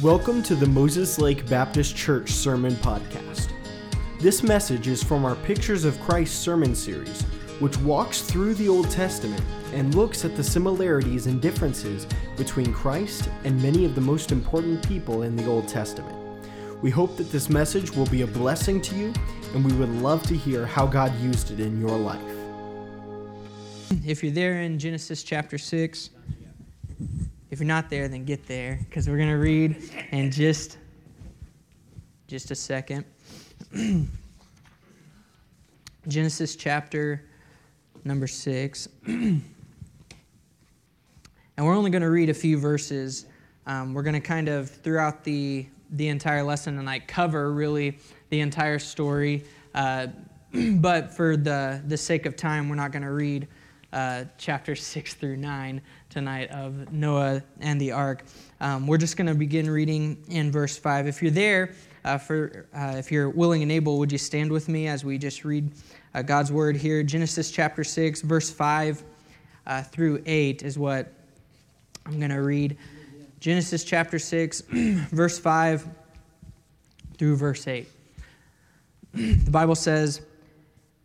Welcome to the Moses Lake Baptist Church Sermon Podcast. This message is from our Pictures of Christ sermon series, which walks through the Old Testament and looks at the similarities and differences between Christ and many of the most important people in the Old Testament. We hope that this message will be a blessing to you, and we would love to hear how God used it in your life. If you're there in Genesis chapter 6, if you're not there, then get there because we're going to read in just just a second. Genesis chapter number 6. and we're only going to read a few verses. Um, we're going to kind of throughout the the entire lesson tonight cover really the entire story. Uh, but for the the sake of time, we're not going to read uh, chapters 6 through 9 tonight of Noah and the ark. Um, we're just going to begin reading in verse 5. If you're there, uh, for uh, if you're willing and able, would you stand with me as we just read uh, God's word here? Genesis chapter 6, verse 5 uh, through 8 is what I'm going to read. Genesis chapter 6, verse 5 through verse 8. The Bible says,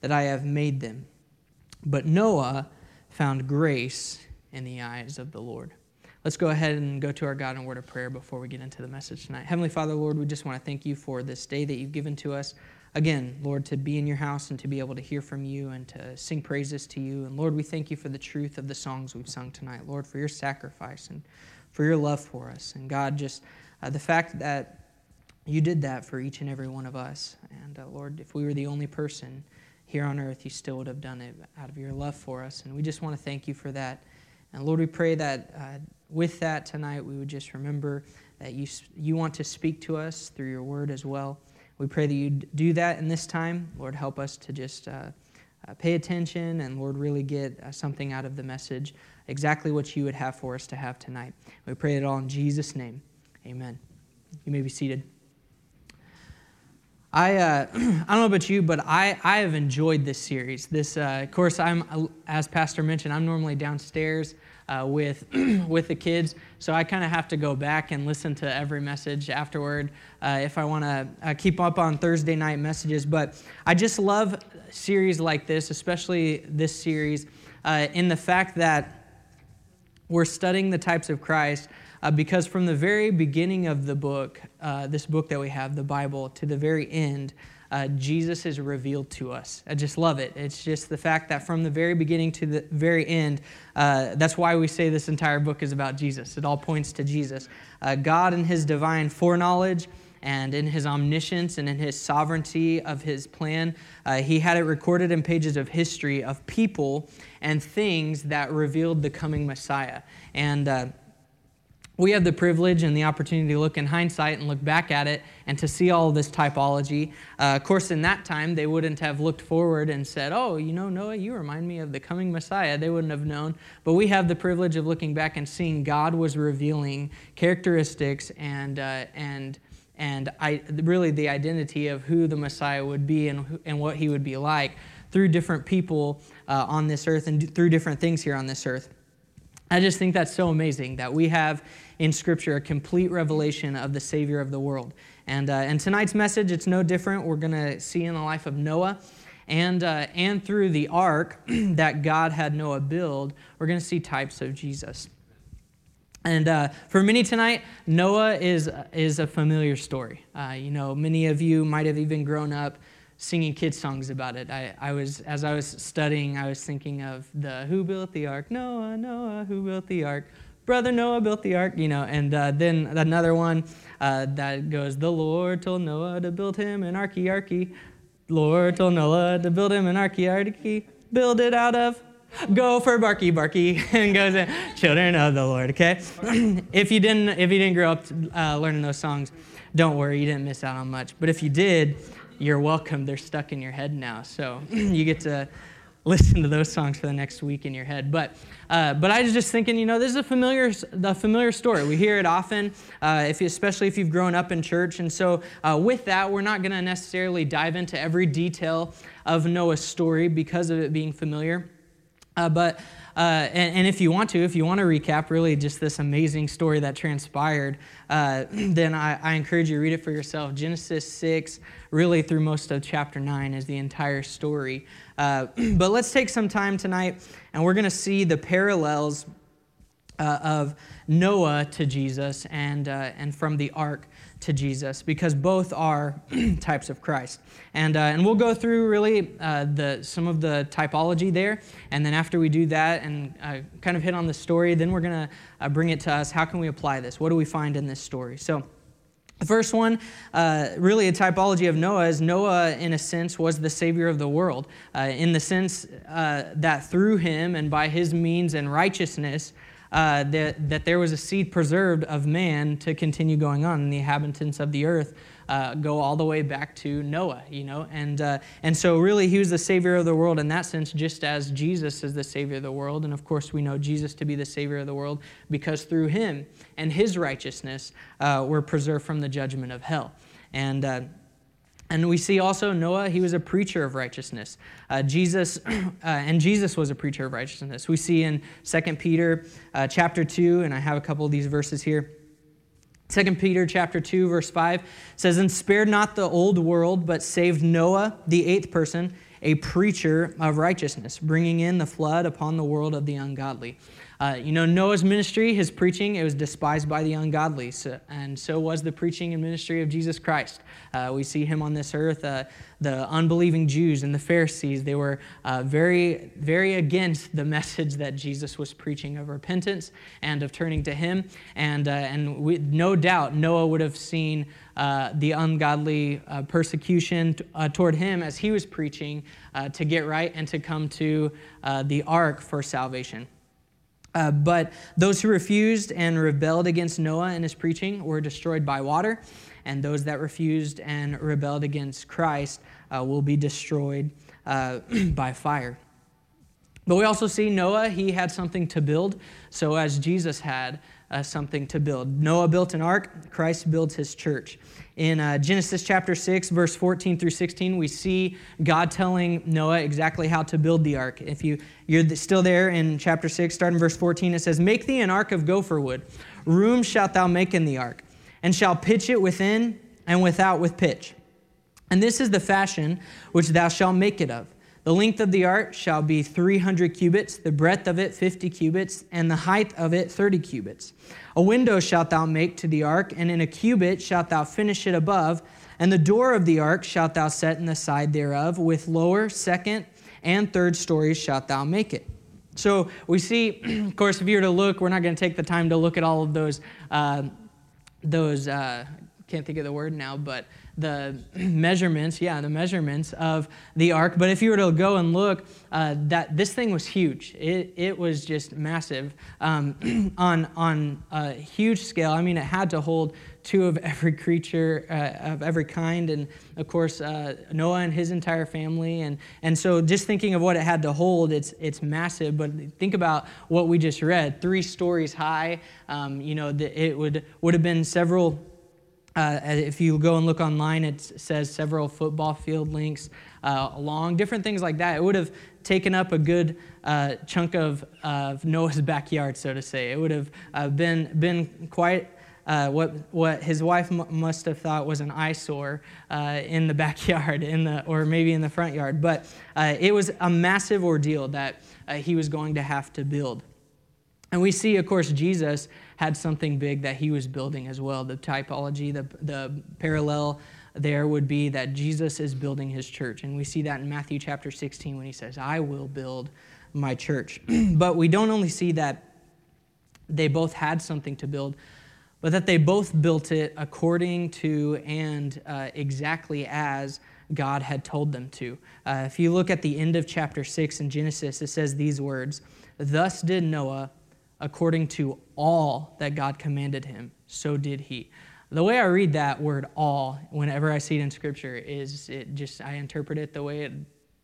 that I have made them. But Noah found grace in the eyes of the Lord. Let's go ahead and go to our God in word of prayer before we get into the message tonight. Heavenly Father, Lord, we just want to thank you for this day that you've given to us. Again, Lord, to be in your house and to be able to hear from you and to sing praises to you. And Lord, we thank you for the truth of the songs we've sung tonight. Lord, for your sacrifice and for your love for us. And God, just uh, the fact that you did that for each and every one of us. And uh, Lord, if we were the only person, here on earth, you still would have done it out of your love for us. And we just want to thank you for that. And Lord, we pray that uh, with that tonight, we would just remember that you, you want to speak to us through your word as well. We pray that you do that in this time. Lord, help us to just uh, uh, pay attention and, Lord, really get uh, something out of the message, exactly what you would have for us to have tonight. We pray it all in Jesus' name. Amen. You may be seated. I, uh, I don't know about you, but I, I have enjoyed this series. This, uh, of course, I'm as Pastor mentioned, I'm normally downstairs uh, with with the kids, so I kind of have to go back and listen to every message afterward uh, if I want to uh, keep up on Thursday night messages. But I just love series like this, especially this series, uh, in the fact that we're studying the types of Christ uh, because from the very beginning of the book, uh, this book that we have, the Bible, to the very end, uh, Jesus is revealed to us. I just love it. It's just the fact that from the very beginning to the very end, uh, that's why we say this entire book is about Jesus. It all points to Jesus. Uh, God in His divine foreknowledge and in his omniscience and in his sovereignty of his plan. Uh, he had it recorded in pages of history of people and things that revealed the coming Messiah. And uh, we have the privilege and the opportunity to look in hindsight and look back at it and to see all this typology. Uh, of course, in that time, they wouldn't have looked forward and said, Oh, you know, Noah, you remind me of the coming Messiah. They wouldn't have known. But we have the privilege of looking back and seeing God was revealing characteristics and, uh, and, and I, really the identity of who the Messiah would be and, and what he would be like through different people uh, on this earth and through different things here on this earth. I just think that's so amazing that we have in Scripture a complete revelation of the Savior of the world. And, uh, and tonight's message, it's no different. We're going to see in the life of Noah and, uh, and through the ark that God had Noah build, we're going to see types of Jesus. And uh, for many tonight, Noah is, is a familiar story. Uh, you know, many of you might have even grown up singing kids songs about it. I, I was as I was studying, I was thinking of the Who Built the Ark? Noah, Noah, who built the ark? brother Noah built the ark, you know, and uh, then another one uh, that goes, the Lord told Noah to build him an arky. Lord told Noah to build him an arky. Build it out of gopher Barky Barky and goes in, children of the Lord. Okay, if you didn't if you didn't grow up uh, learning those songs, don't worry, you didn't miss out on much. But if you did, you're welcome. They're stuck in your head now, so you get to listen to those songs for the next week in your head. But, uh, but I was just thinking, you know, this is a familiar, a familiar story. We hear it often, uh, if you, especially if you've grown up in church. And so, uh, with that, we're not going to necessarily dive into every detail of Noah's story because of it being familiar. Uh, but uh, and, and, if you want to, if you want to recap really just this amazing story that transpired, uh, then I, I, encourage you to read it for yourself. Genesis 6, really through most of chapter 9, is the entire story. Uh, but let's take some time tonight, and we're going to see the parallels uh, of Noah to Jesus and, uh, and from the ark to Jesus because both are types of Christ. And, uh, and we'll go through really uh, the, some of the typology there. And then after we do that and uh, kind of hit on the story, then we're going to uh, bring it to us. How can we apply this? What do we find in this story? So, the first one, uh, really a typology of Noah, is Noah, in a sense, was the savior of the world, uh, in the sense that through him and by his means and righteousness, uh, that, that there was a seed preserved of man to continue going on, and the inhabitants of the earth uh, go all the way back to Noah, you know? And, uh, and so, really, he was the Savior of the world in that sense, just as Jesus is the Savior of the world. And of course, we know Jesus to be the Savior of the world because through him and his righteousness, uh, we're preserved from the judgment of hell. And uh, and we see also Noah, he was a preacher of righteousness. Uh, Jesus, uh, and Jesus was a preacher of righteousness. We see in 2 Peter uh, chapter 2, and I have a couple of these verses here. 2 Peter chapter 2, verse 5 says, And spared not the old world, but saved Noah, the eighth person, a preacher of righteousness, bringing in the flood upon the world of the ungodly. Uh, you know, Noah's ministry, his preaching, it was despised by the ungodly, so, and so was the preaching and ministry of Jesus Christ. Uh, we see him on this earth. Uh, the unbelieving Jews and the Pharisees, they were uh, very, very against the message that Jesus was preaching of repentance and of turning to him. And, uh, and we, no doubt Noah would have seen uh, the ungodly persecution t- toward him as he was preaching to get right and to come to the ark for salvation. Uh, but those who refused and rebelled against Noah and his preaching were destroyed by water, and those that refused and rebelled against Christ uh, will be destroyed uh, by fire. But we also see Noah, he had something to build, so as Jesus had uh, something to build. Noah built an ark, Christ builds his church. In uh, Genesis chapter 6, verse 14 through 16, we see God telling Noah exactly how to build the ark. If you, you're still there in chapter 6, starting verse 14, it says, Make thee an ark of gopher wood. Room shalt thou make in the ark, and shall pitch it within and without with pitch. And this is the fashion which thou shalt make it of. The length of the ark shall be 300 cubits, the breadth of it 50 cubits, and the height of it 30 cubits. A window shalt thou make to the ark, and in a cubit shalt thou finish it above. And the door of the ark shalt thou set in the side thereof, with lower, second, and third stories shalt thou make it. So we see, of course, if you were to look, we're not going to take the time to look at all of those, uh, those uh, can't think of the word now, but the measurements, yeah, the measurements of the ark. But if you were to go and look, uh, that this thing was huge. It, it was just massive um, on on a huge scale. I mean, it had to hold two of every creature uh, of every kind, and of course uh, Noah and his entire family. And and so just thinking of what it had to hold, it's it's massive. But think about what we just read: three stories high. Um, you know, the, it would would have been several uh, if you go and look online, it says several football field links uh, along, different things like that. It would have taken up a good uh, chunk of, of Noah's backyard, so to say. It would have uh, been, been quite uh, what, what his wife m- must have thought was an eyesore uh, in the backyard in the, or maybe in the front yard. But it was a massive ordeal that he was going to have to build. And we see, of course, Jesus had something big that he was building as well. The typology, the, the parallel there would be that Jesus is building his church. And we see that in Matthew chapter 16 when he says, I will build my church. but we don't only see that they both had something to build, but that they both built it according to and uh, exactly as God had told them to. Uh, if you look at the end of chapter 6 in Genesis, it says these words Thus did Noah according to all that God commanded him, so did he. The way I read that word all, whenever I see it in scripture, is it just, I interpret it the way it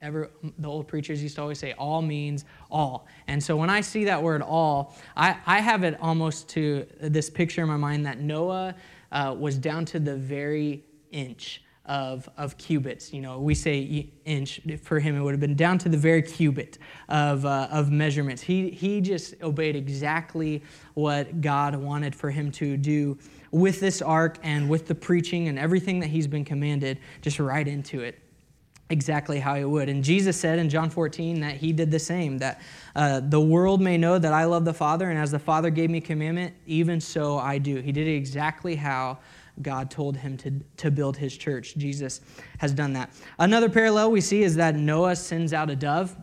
ever the old preachers used to always say all means all and so when i see that word all i, I have it almost to this picture in my mind that noah uh, was down to the very inch of, of cubits. You know, we say inch. For him, it would have been down to the very cubit of, uh, of measurements. He, he just obeyed exactly what God wanted for him to do with this ark and with the preaching and everything that he's been commanded, just right into it exactly how he would. And Jesus said in John 14 that he did the same, that uh, the world may know that I love the Father, and as the Father gave me commandment, even so I do. He did exactly how God told him to, to build his church. Jesus has done that. Another parallel we see is that Noah sends out a dove.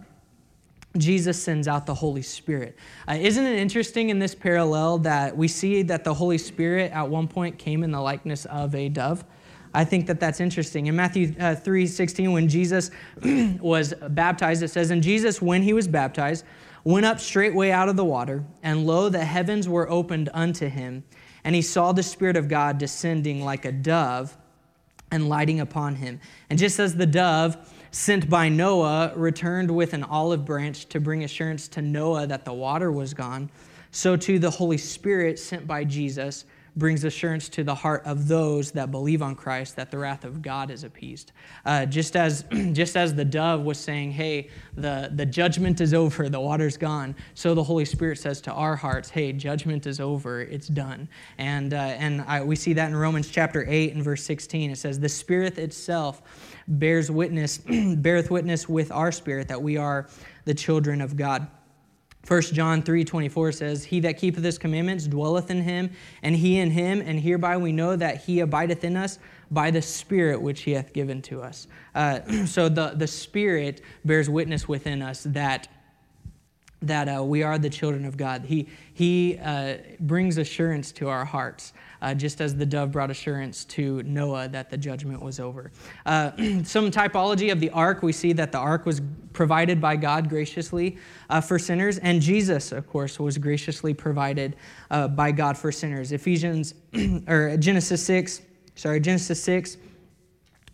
Jesus sends out the Holy Spirit. Uh, isn't it interesting in this parallel that we see that the Holy Spirit at one point came in the likeness of a dove? I think that that's interesting. In Matthew uh, 3 16, when Jesus was baptized, it says, And Jesus, when he was baptized, went up straightway out of the water, and lo, the heavens were opened unto him and he saw the Spirit of God descending like a dove and lighting upon him. And just as the dove sent by Noah returned with an olive branch to bring assurance to Noah that the water was gone, so too the Holy Spirit sent by Jesus brings assurance to the heart of those that believe on Christ that the wrath of God is appeased. Uh, just as just as the dove was saying, "Hey, the the judgment is over, the water's gone," so the Holy Spirit says to our hearts, "Hey, judgment is over, it's done." And uh, and I, we see that in Romans chapter eight and verse sixteen. It says, "The Spirit itself bears witness, beareth witness with our spirit that we are the children of God." 1 John 3 24 says, He that keepeth his commandments dwelleth in him, and he in him, and hereby we know that he abideth in us by the Spirit which he hath given to us. Uh, so the, the Spirit bears witness within us that that uh, we are the children of God. He, he uh, brings assurance to our hearts, uh, just as the dove brought assurance to Noah that the judgment was over. Uh, some typology of the ark, we see that the ark was provided by God graciously uh, for sinners, and Jesus, of course, was graciously provided uh, by God for sinners. Ephesians, or Genesis 6, sorry, Genesis 6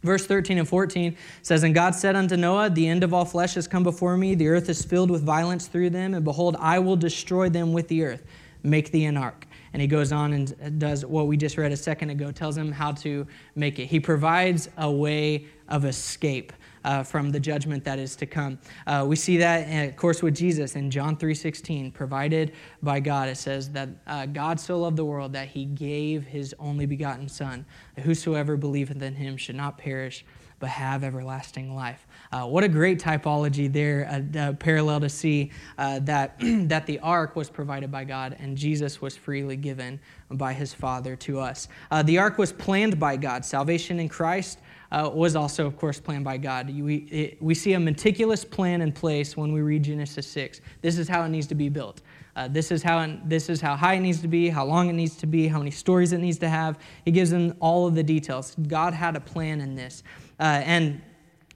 Verse 13 and 14 says, And God said unto Noah, The end of all flesh has come before me. The earth is filled with violence through them. And behold, I will destroy them with the earth. Make thee an ark. And he goes on and does what we just read a second ago, tells him how to make it. He provides a way of escape uh, from the judgment that is to come. Uh, we see that, uh, of course, with Jesus in John 3.16, provided by God. It says that uh, God so loved the world that he gave his only begotten Son, that whosoever believeth in him should not perish, but have everlasting life. Uh, what a great typology there, a, a parallel to see uh, that, that the ark was provided by God and Jesus was freely given by his Father to us. Uh, the ark was planned by God. Salvation in Christ uh, was also, of course, planned by God. We, it, we see a meticulous plan in place when we read Genesis 6. This is how it needs to be built. Uh, this, is how, this is how high it needs to be, how long it needs to be, how many stories it needs to have. He gives them all of the details. God had a plan in this. Uh, and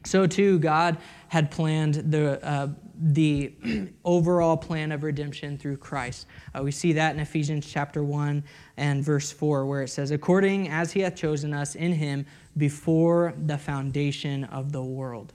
so, too, God had planned the, uh, the overall plan of redemption through Christ. Uh, we see that in Ephesians chapter 1 and verse 4, where it says, According as he hath chosen us in him before the foundation of the world.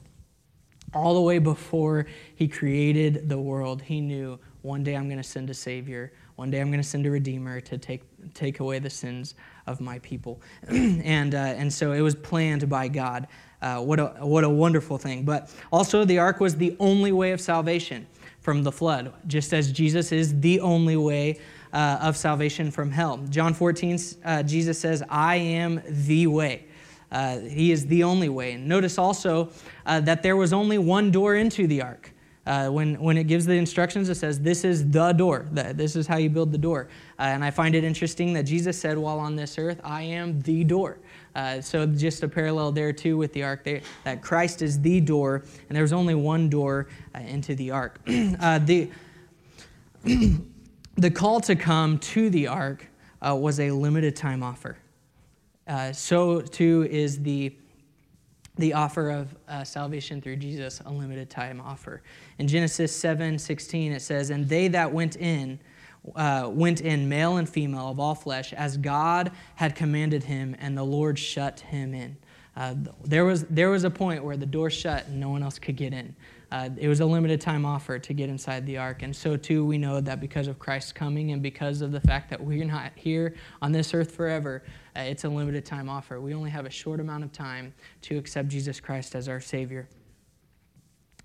All the way before he created the world, he knew one day I'm going to send a Savior. One day I'm going to send a Redeemer to take, take away the sins of my people. and, uh, and so it was planned by God. Uh, what, a, what a wonderful thing. But also, the ark was the only way of salvation from the flood, just as Jesus is the only way uh, of salvation from hell. John 14, uh, Jesus says, I am the way. Uh, he is the only way. And notice also uh, that there was only one door into the ark. Uh, when, when it gives the instructions, it says, This is the door. This is how you build the door. Uh, and I find it interesting that Jesus said, While on this earth, I am the door. Uh, so, just a parallel there too with the ark, there, that Christ is the door, and there's only one door uh, into the ark. the, the call to come to the ark was a limited time offer. Uh, so too is the the offer of uh, salvation through Jesus, a limited time offer. In Genesis 7 16, it says, And they that went in, uh, went in male and female of all flesh, as God had commanded him, and the Lord shut him in. Uh, there, was, there was a point where the door shut and no one else could get in. Uh, it was a limited time offer to get inside the ark. And so, too, we know that because of Christ's coming and because of the fact that we're not here on this earth forever, uh, it's a limited time offer. We only have a short amount of time to accept Jesus Christ as our Savior.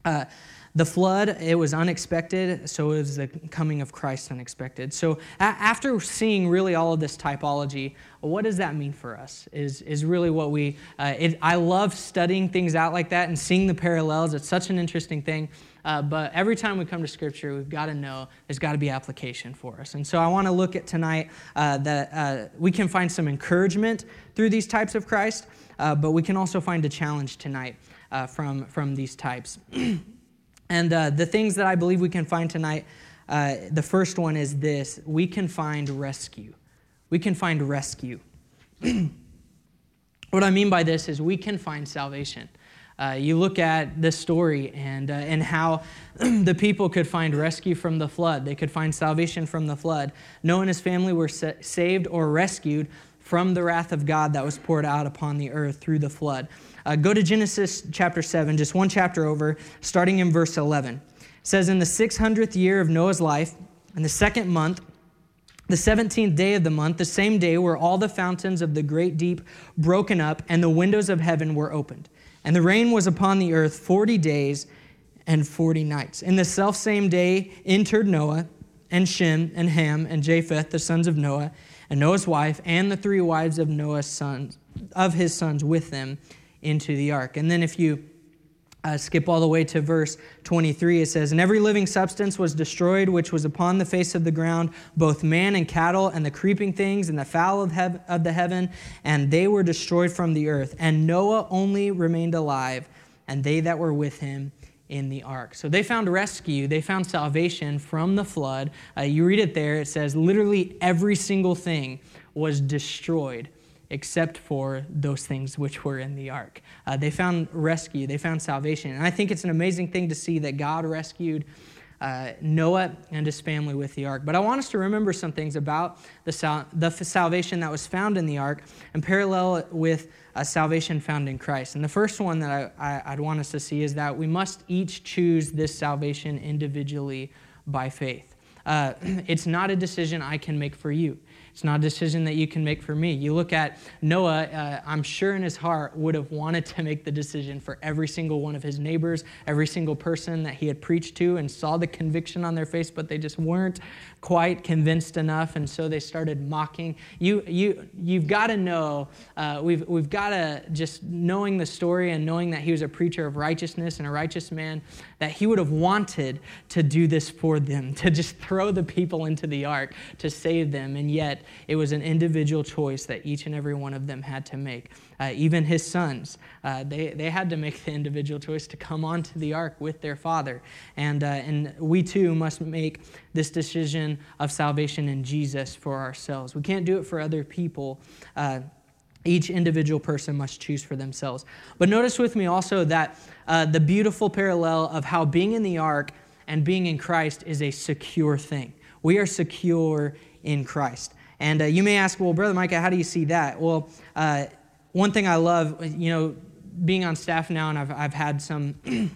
Uh, the flood, it was unexpected, so was the coming of Christ unexpected. So, a- after seeing really all of this typology, what does that mean for us? Is, is really what we, uh, it, I love studying things out like that and seeing the parallels. It's such an interesting thing. Uh, but every time we come to Scripture, we've got to know there's got to be application for us. And so I want to look at tonight uh, that uh, we can find some encouragement through these types of Christ, uh, but we can also find a challenge tonight uh, from, from these types. and uh, the things that I believe we can find tonight, the first one is this we can find rescue. We can find rescue. what I mean by this is we can find salvation. Uh, you look at this story and, uh, and how the people could find rescue from the flood. They could find salvation from the flood. Noah and his family were sa- saved or rescued from the wrath of God that was poured out upon the earth through the flood. Uh, go to Genesis chapter 7, just one chapter over, starting in verse 11. It says, In the 600th year of Noah's life, in the second month, the 17th day of the month, the same day were all the fountains of the great deep broken up, and the windows of heaven were opened. And the rain was upon the earth 40 days and 40 nights. In the selfsame day entered Noah and Shem and Ham and Japheth, the sons of Noah, and Noah's wife, and the three wives of Noah's sons, of his sons with them into the ark. And then if you uh, skip all the way to verse 23. It says, And every living substance was destroyed which was upon the face of the ground, both man and cattle, and the creeping things, and the fowl of, hev- of the heaven, and they were destroyed from the earth. And Noah only remained alive, and they that were with him in the ark. So they found rescue, they found salvation from the flood. Uh, you read it there, it says, literally every single thing was destroyed except for those things which were in the ark. Uh, they found rescue, they found salvation. And I think it's an amazing thing to see that God rescued uh, Noah and his family with the ark. But I want us to remember some things about the, sal- the salvation that was found in the ark and parallel it with a salvation found in Christ. And the first one that I, I, I'd want us to see is that we must each choose this salvation individually by faith. Uh, it's not a decision I can make for you. It's not a decision that you can make for me. You look at Noah, uh, I'm sure in his heart would have wanted to make the decision for every single one of his neighbors, every single person that he had preached to, and saw the conviction on their face, but they just weren't quite convinced enough, and so they started mocking. You, you, you've got to know, uh, we've, we've got to just knowing the story and knowing that he was a preacher of righteousness and a righteous man, that he would have wanted to do this for them, to just throw the people into the ark to save them, and yet it was an individual choice that each and every one of them had to make. Uh, even his sons, uh, they, they had to make the individual choice to come onto the ark with their father. And, uh, and we too must make this decision of salvation in Jesus for ourselves. We can't do it for other people. Each individual person must choose for themselves. But notice with me also that uh, the beautiful parallel of how being in the ark and being in Christ is a secure thing. We are secure in Christ. And uh, you may ask, well, Brother Micah, how do you see that? Well, uh, one thing I love, you know, being on staff now, and I've, I've had some.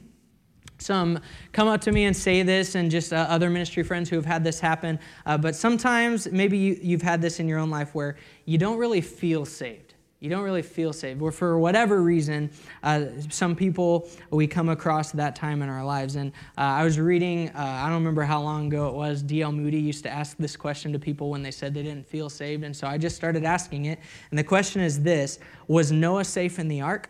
some come up to me and say this, and just uh, other ministry friends who have had this happen. Uh, but sometimes, maybe you, you've had this in your own life where you don't really feel saved you don't really feel saved. Or for whatever reason, uh, some people we come across that time in our lives. And uh, I was reading, uh, I don't remember how long ago it was, D.L. Moody used to ask this question to people when they said they didn't feel saved. And so I just started asking it. And the question is this Was Noah safe in the ark?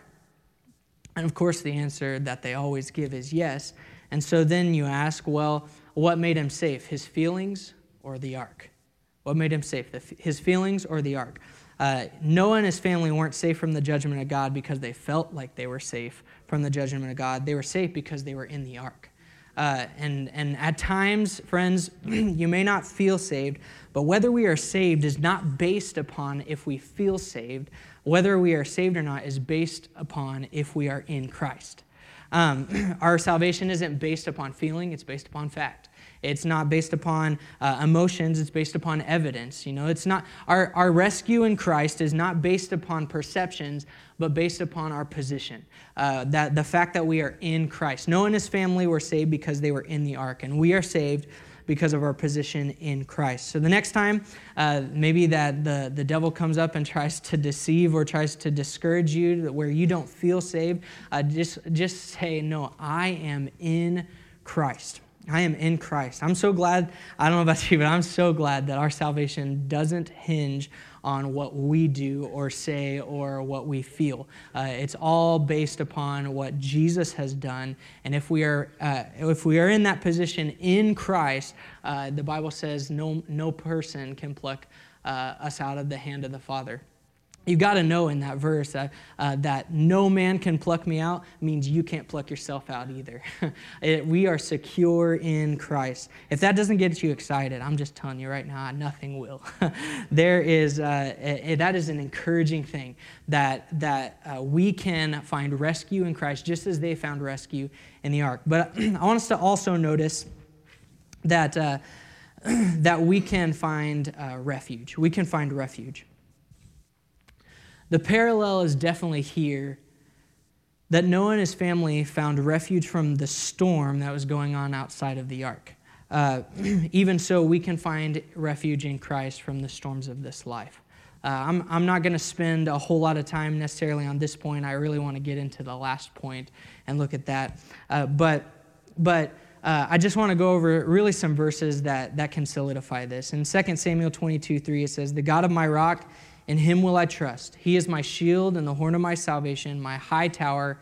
And of course, the answer that they always give is yes. And so then you ask, well, what made him safe? His feelings or the ark? What made him safe? His feelings or the ark? Uh, Noah and his family weren't safe from the judgment of God because they felt like they were safe from the judgment of God. They were safe because they were in the ark. Uh, and, and at times, friends, you may not feel saved, but whether we are saved is not based upon if we feel saved. Whether we are saved or not is based upon if we are in Christ. Um, our salvation isn't based upon feeling, it's based upon fact. It's not based upon uh, emotions, it's based upon evidence. You know, it's not our, our rescue in Christ is not based upon perceptions, but based upon our position. Uh, that the fact that we are in Christ. Noah and his family were saved because they were in the ark, and we are saved because of our position in Christ. So the next time, uh, maybe that the, the devil comes up and tries to deceive or tries to discourage you where you don't feel saved, uh, just, just say, No, I am in Christ. I am in Christ. I'm so glad, I don't know about you, but I'm so glad that our salvation doesn't hinge on what we do or say or what we feel. Uh, it's all based upon what Jesus has done. And if we are, uh, if we are in that position in Christ, uh, the Bible says no, no person can pluck uh, us out of the hand of the Father you got to know in that verse uh, uh, that no man can pluck me out means you can't pluck yourself out either. it, we are secure in Christ. If that doesn't get you excited, I'm just telling you right now, nothing will. there is uh, it, that is an encouraging thing that that uh, we can find rescue in Christ just as they found rescue in the ark. But I want us to also notice that uh, that we can find uh, refuge. We can find refuge. The parallel is definitely here that Noah and his family found refuge from the storm that was going on outside of the ark. Uh, even so, we can find refuge in Christ from the storms of this life. Uh, I'm, I'm not going to spend a whole lot of time necessarily on this point. I really want to get into the last point and look at that. Uh, but but uh, I just want to go over really some verses that, that can solidify this. In 2 Samuel 22 3, it says, The God of my rock in him will I trust. He is my shield and the horn of my salvation, my high tower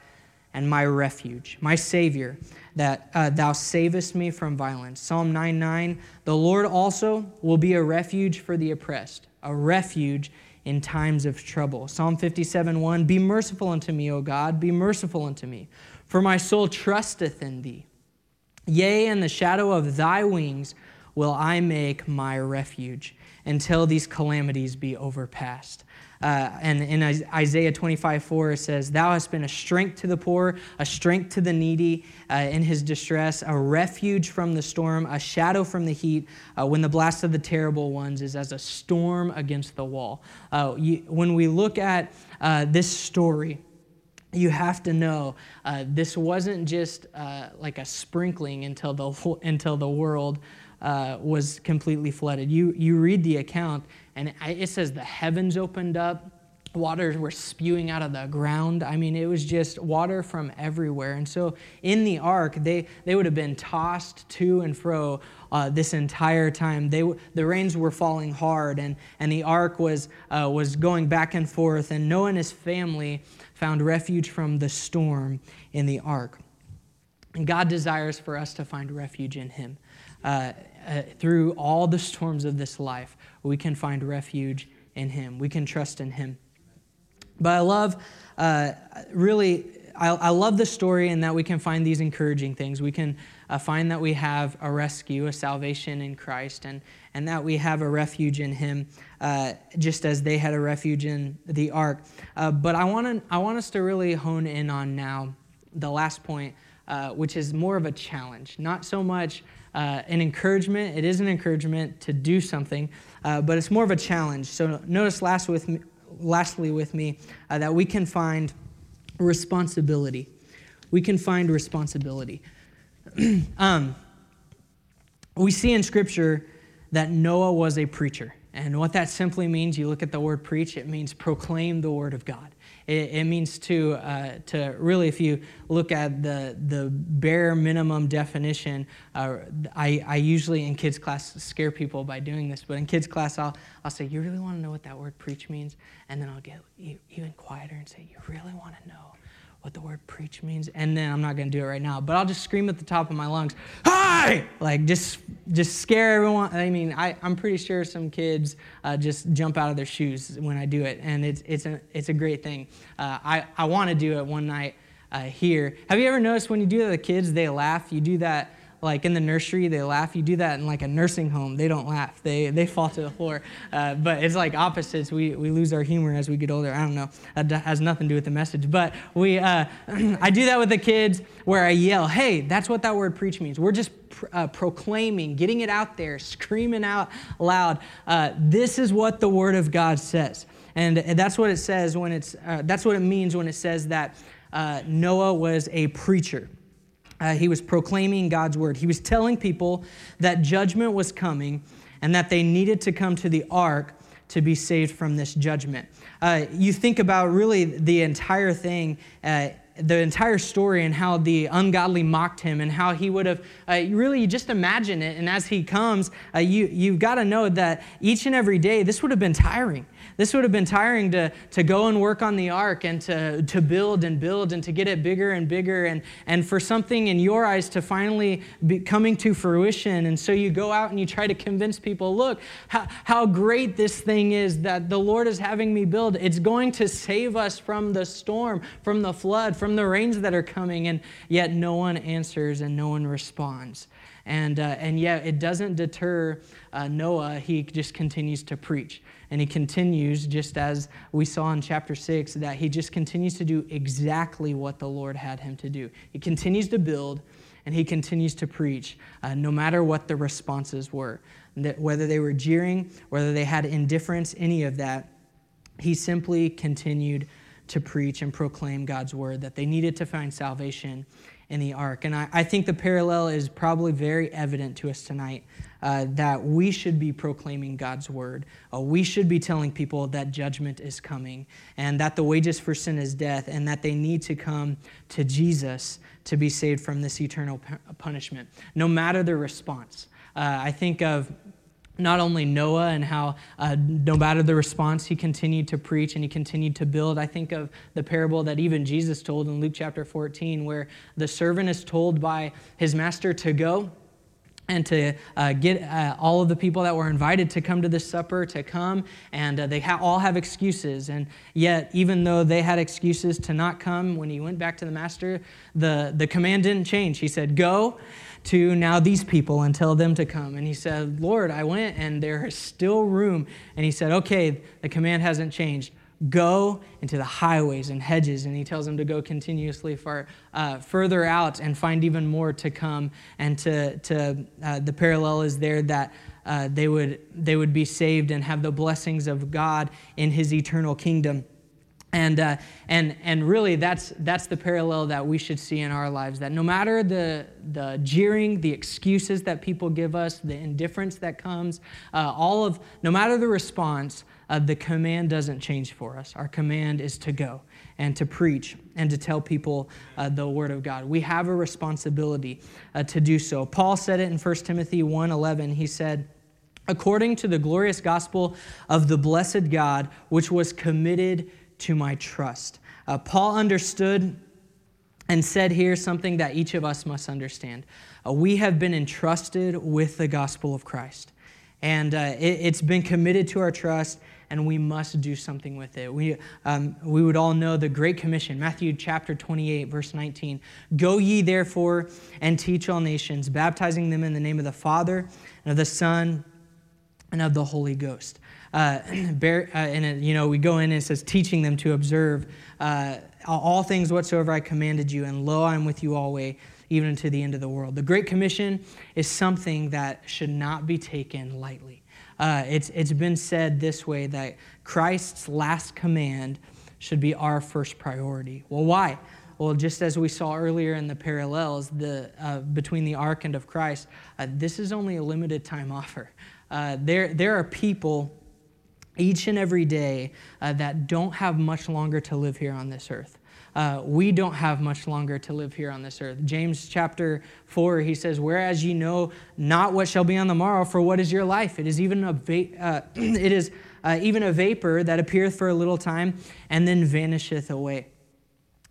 and my refuge, my Savior, that uh, thou savest me from violence. Psalm 9 9. The Lord also will be a refuge for the oppressed, a refuge in times of trouble. Psalm 57 1. Be merciful unto me, O God, be merciful unto me, for my soul trusteth in thee. Yea, in the shadow of thy wings will I make my refuge until these calamities be overpassed. Uh, and in Isaiah 25, 4, it says, Thou hast been a strength to the poor, a strength to the needy uh, in his distress, a refuge from the storm, a shadow from the heat, uh, when the blast of the terrible ones is as a storm against the wall. Uh, you, when we look at uh, this story, you have to know uh, this wasn't just like a sprinkling until the, until the world uh, was completely flooded. You, you read the account, and it says the heavens opened up, waters were spewing out of the ground. I mean, it was just water from everywhere. And so in the ark, they, they would have been tossed to and fro uh, this entire time. They, the rains were falling hard, and, and the ark was, uh, was going back and forth. And Noah and his family found refuge from the storm in the ark. And God desires for us to find refuge in Him. Uh, uh, through all the storms of this life, we can find refuge in Him. We can trust in Him. But I love, uh, really, I, I, love the story in that we can find these encouraging things. We can uh, find that we have a rescue, a salvation in Christ, and, and that we have a refuge in Him, uh, just as they had a refuge in the ark. Uh, but I wanna, I want us to really hone in on now the last point, uh, which is more of a challenge. Not so much uh, an encouragement. It is an encouragement to do something, uh, but it's more of a challenge. So notice last with me, lastly with me uh, that we can find responsibility. We can find responsibility. um, we see in Scripture that Noah was a preacher. And what that simply means, you look at the word preach, it means proclaim the word of God. It, it means to, uh, to really, if you look at the, the bare minimum definition, uh, I, I usually in kids' class scare people by doing this, but in kids' class, I'll, I'll say, You really want to know what that word preach means? And then I'll get even quieter and say, You really want to know what the word preach means. And then i'm not going to do it right now but i'll just scream at the top of my lungs hi! Like just just scare everyone. I mean I, i'm pretty sure some kids uh, just jump out of their shoes when i do it. And it's, it's, a, it's a great thing. Uh, i, I want to do it one night uh, here. Have you ever noticed when you do that the kids they laugh? You do that like in the nursery, they laugh. You do that in like a nursing home, they don't laugh. They, they fall to the floor. Uh, but it's like opposites. We, we lose our humor as we get older. I don't know. That has nothing to do with the message. But we, uh, I do that with the kids where I yell, hey, that's what that word preach means. We're just uh, proclaiming, getting it out there, screaming out loud. Uh, this is what the Word of God says. And, that's what it says when it's, uh, that's what it means when it says that uh, Noah was a preacher. Uh, he was proclaiming God's word. He was telling people that judgment was coming and that they needed to come to the ark to be saved from this judgment. Uh, you think about really the entire thing uh, the entire story and how the ungodly mocked him and how he would have uh, really you just imagine it and as he comes uh, you, you've got to know that each and every day this would have been tiring this would have been tiring to, to go and work on the ark and to, to build and build and to get it bigger and bigger and, and for something in your eyes to finally be coming to fruition. And so you go out and you try to convince people look, how, how great this thing is that the Lord is having me build. It's going to save us from the storm, from the flood, from the rains that are coming. And yet no one answers and no one responds. And, uh, and yet it doesn't deter uh, Noah. He just continues to preach. And he continues, just as we saw in chapter 6, that he just continues to do exactly what the Lord had him to do. He continues to build and he continues to preach, uh, no matter what the responses were. Whether they were jeering, whether they had indifference, any of that, he simply continued to preach and proclaim God's word, that they needed to find salvation in the ark. And I, I think the parallel is probably very evident to us tonight uh, that we should be proclaiming God's word. Uh, we should be telling people that judgment is coming and that the wages for sin is death and that they need to come to Jesus to be saved from this eternal punishment, no matter the response. Uh, I think of not only Noah and how, uh, no matter the response, he continued to preach and he continued to build. I think of the parable that even Jesus told in Luke chapter 14, where the servant is told by his master to go and to uh, get uh, all of the people that were invited to come to this supper to come and uh, they ha- all have excuses and yet even though they had excuses to not come when he went back to the master the, the command didn't change he said go to now these people and tell them to come. And he said, Lord, I went and there is still room. And he said, Okay, the command hasn't changed. Go into the highways and hedges. And he tells them to go continuously far uh, further out and find even more to come. And to, to uh, the parallel is there that uh, they, would, they would be saved and have the blessings of God in his eternal kingdom. And, uh, and, and really, that's, that's the parallel that we should see in our lives. That no matter the, the jeering, the excuses that people give us, the indifference that comes, uh, all of, no matter the response, uh, the command doesn't change for us. Our command is to go and to preach and to tell people uh, the word of God. We have a responsibility uh, to do so. Paul said it in 1 Timothy 1:11. He said, "According to the glorious gospel of the blessed God, which was committed to my trust. Uh, Paul understood and said here something that each of us must understand. Uh, we have been entrusted with the gospel of Christ, and uh, it, has been committed to our trust, and we must do something with it. We, um, we would all know the Great Commission, Matthew chapter 28, verse 19. Go ye therefore and teach all nations, baptizing them in the name of the Father, and of the Son, and of the Holy Ghost uh, bear, uh, and it, you know we go in and it says teaching them to observe uh, all things whatsoever I commanded you, and lo, I am with you always, even unto the end of the world. The Great Commission is something that should not be taken lightly. Uh, it's, it's been said this way that Christ's last command should be our first priority. Well, why? Well, just as we saw earlier in the parallels the, uh, between the ark and of Christ, uh, this is only a limited time offer. Uh, there, there are people each and every day uh, that don't have much longer to live here on this earth. Uh, we don't have much longer to live here on this earth. James chapter 4, he says, Whereas ye know not what shall be on the morrow, for what is your life? It is even a, va- uh, it is, uh, even a vapor that appeareth for a little time and then vanisheth away.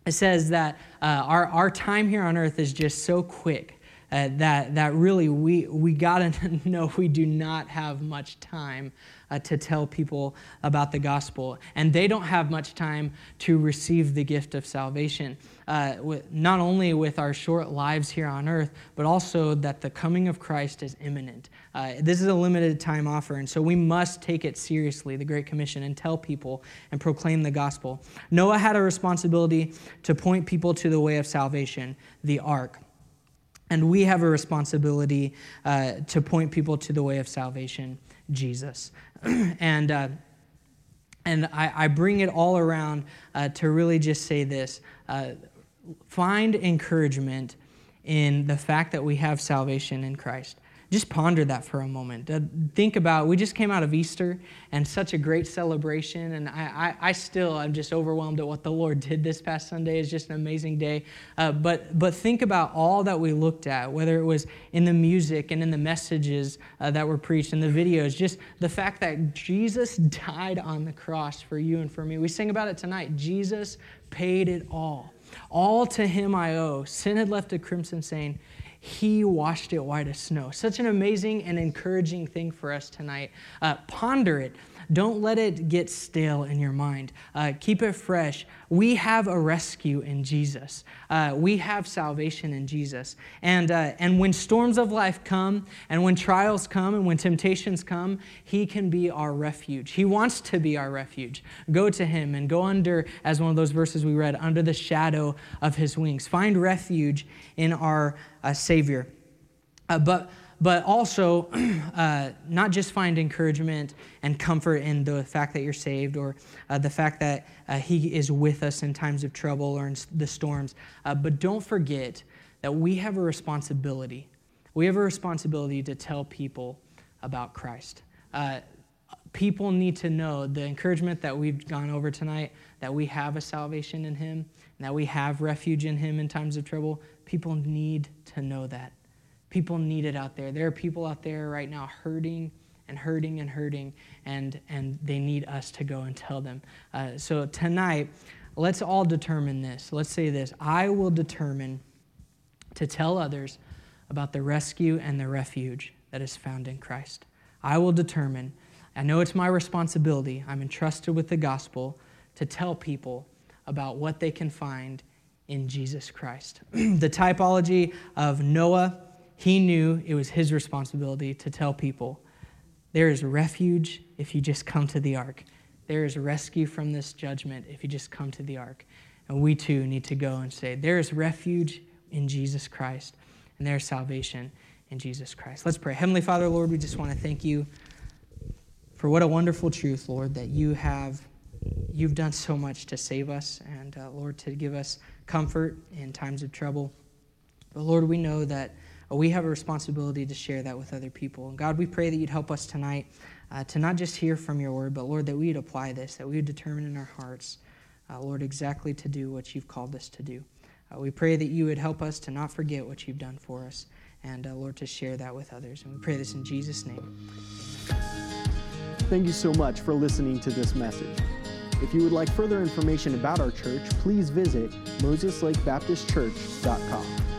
It says that uh, our, our time here on earth is just so quick. Uh, that, that really we, we got to know we do not have much time uh, to tell people about the gospel. And they don't have much time to receive the gift of salvation, uh, with, not only with our short lives here on earth, but also that the coming of Christ is imminent. Uh, this is a limited time offer, and so we must take it seriously, the Great Commission, and tell people and proclaim the gospel. Noah had a responsibility to point people to the way of salvation, the ark. And we have a responsibility uh, to point people to the way of salvation, Jesus. and uh, and I, I, bring it all around uh, to really just say this uh, find encouragement in the fact that we have salvation in Christ just ponder that for a moment. Uh, think about, we just came out of Easter and such a great celebration. And I, I, I, still, I'm just overwhelmed at what the Lord did this past Sunday. It's just an amazing day. Uh, but, but think about all that we looked at, whether it was in the music and in the messages uh, that were preached, in the videos, just the fact that Jesus died on the cross for you and for me. We sing about it tonight. Jesus paid it all. All to him I owe. Sin had left a crimson stain he washed it white as snow. Such an amazing and encouraging thing for us tonight. Uh, ponder it. Don't let it get stale in your mind. Uh, keep it fresh. We have a rescue in Jesus. Uh, we have salvation in Jesus. And, uh, and when storms of life come, and when trials come, and when temptations come, He can be our refuge. He wants to be our refuge. Go to Him and go under, as one of those verses we read, under the shadow of His wings. Find refuge in our uh, Savior. Uh, but but also uh, not just find encouragement and comfort in the fact that you're saved or uh, the fact that uh, He is with us in times of trouble or in the storms, uh, but don't forget that we have a responsibility. We have a responsibility to tell people about Christ. Uh, people need to know the encouragement that we've gone over tonight that we have a salvation in Him and that we have refuge in Him in times of trouble. People need to know that. People need it out there. There are people out there right now hurting and hurting and hurting, and, and they need us to go and tell them. Uh, so tonight, let's all determine this. Let's say this I will determine to tell others about the rescue and the refuge that is found in Christ. I will determine, I know it's my responsibility, I'm entrusted with the gospel to tell people about what they can find in Jesus Christ. the typology of Noah he knew it was his responsibility to tell people there is refuge if you just come to the ark. There is rescue from this judgment if you just come to the ark. And we too need to go and say, There is refuge in Jesus Christ, and there is salvation in Jesus Christ. Let's pray. Heavenly Father, Lord, we just want to thank you for what a wonderful truth, Lord, that you have. You've done so much to save us and, uh, Lord, to give us comfort in times of trouble. But, Lord, we know that we have a responsibility to share that with other people. And God, we pray that you'd help us tonight uh, to not just hear from your word, but Lord, that we would apply this, that we would determine in our hearts, uh, Lord, exactly to do what you've called us to do. Uh, we pray that you would help us to not forget what you've done for us, and uh, Lord, to share that with others. And we pray this in Jesus' name. Thank you so much for listening to this message. If you would like further information about our church, please visit moseslakebaptistchurch.com.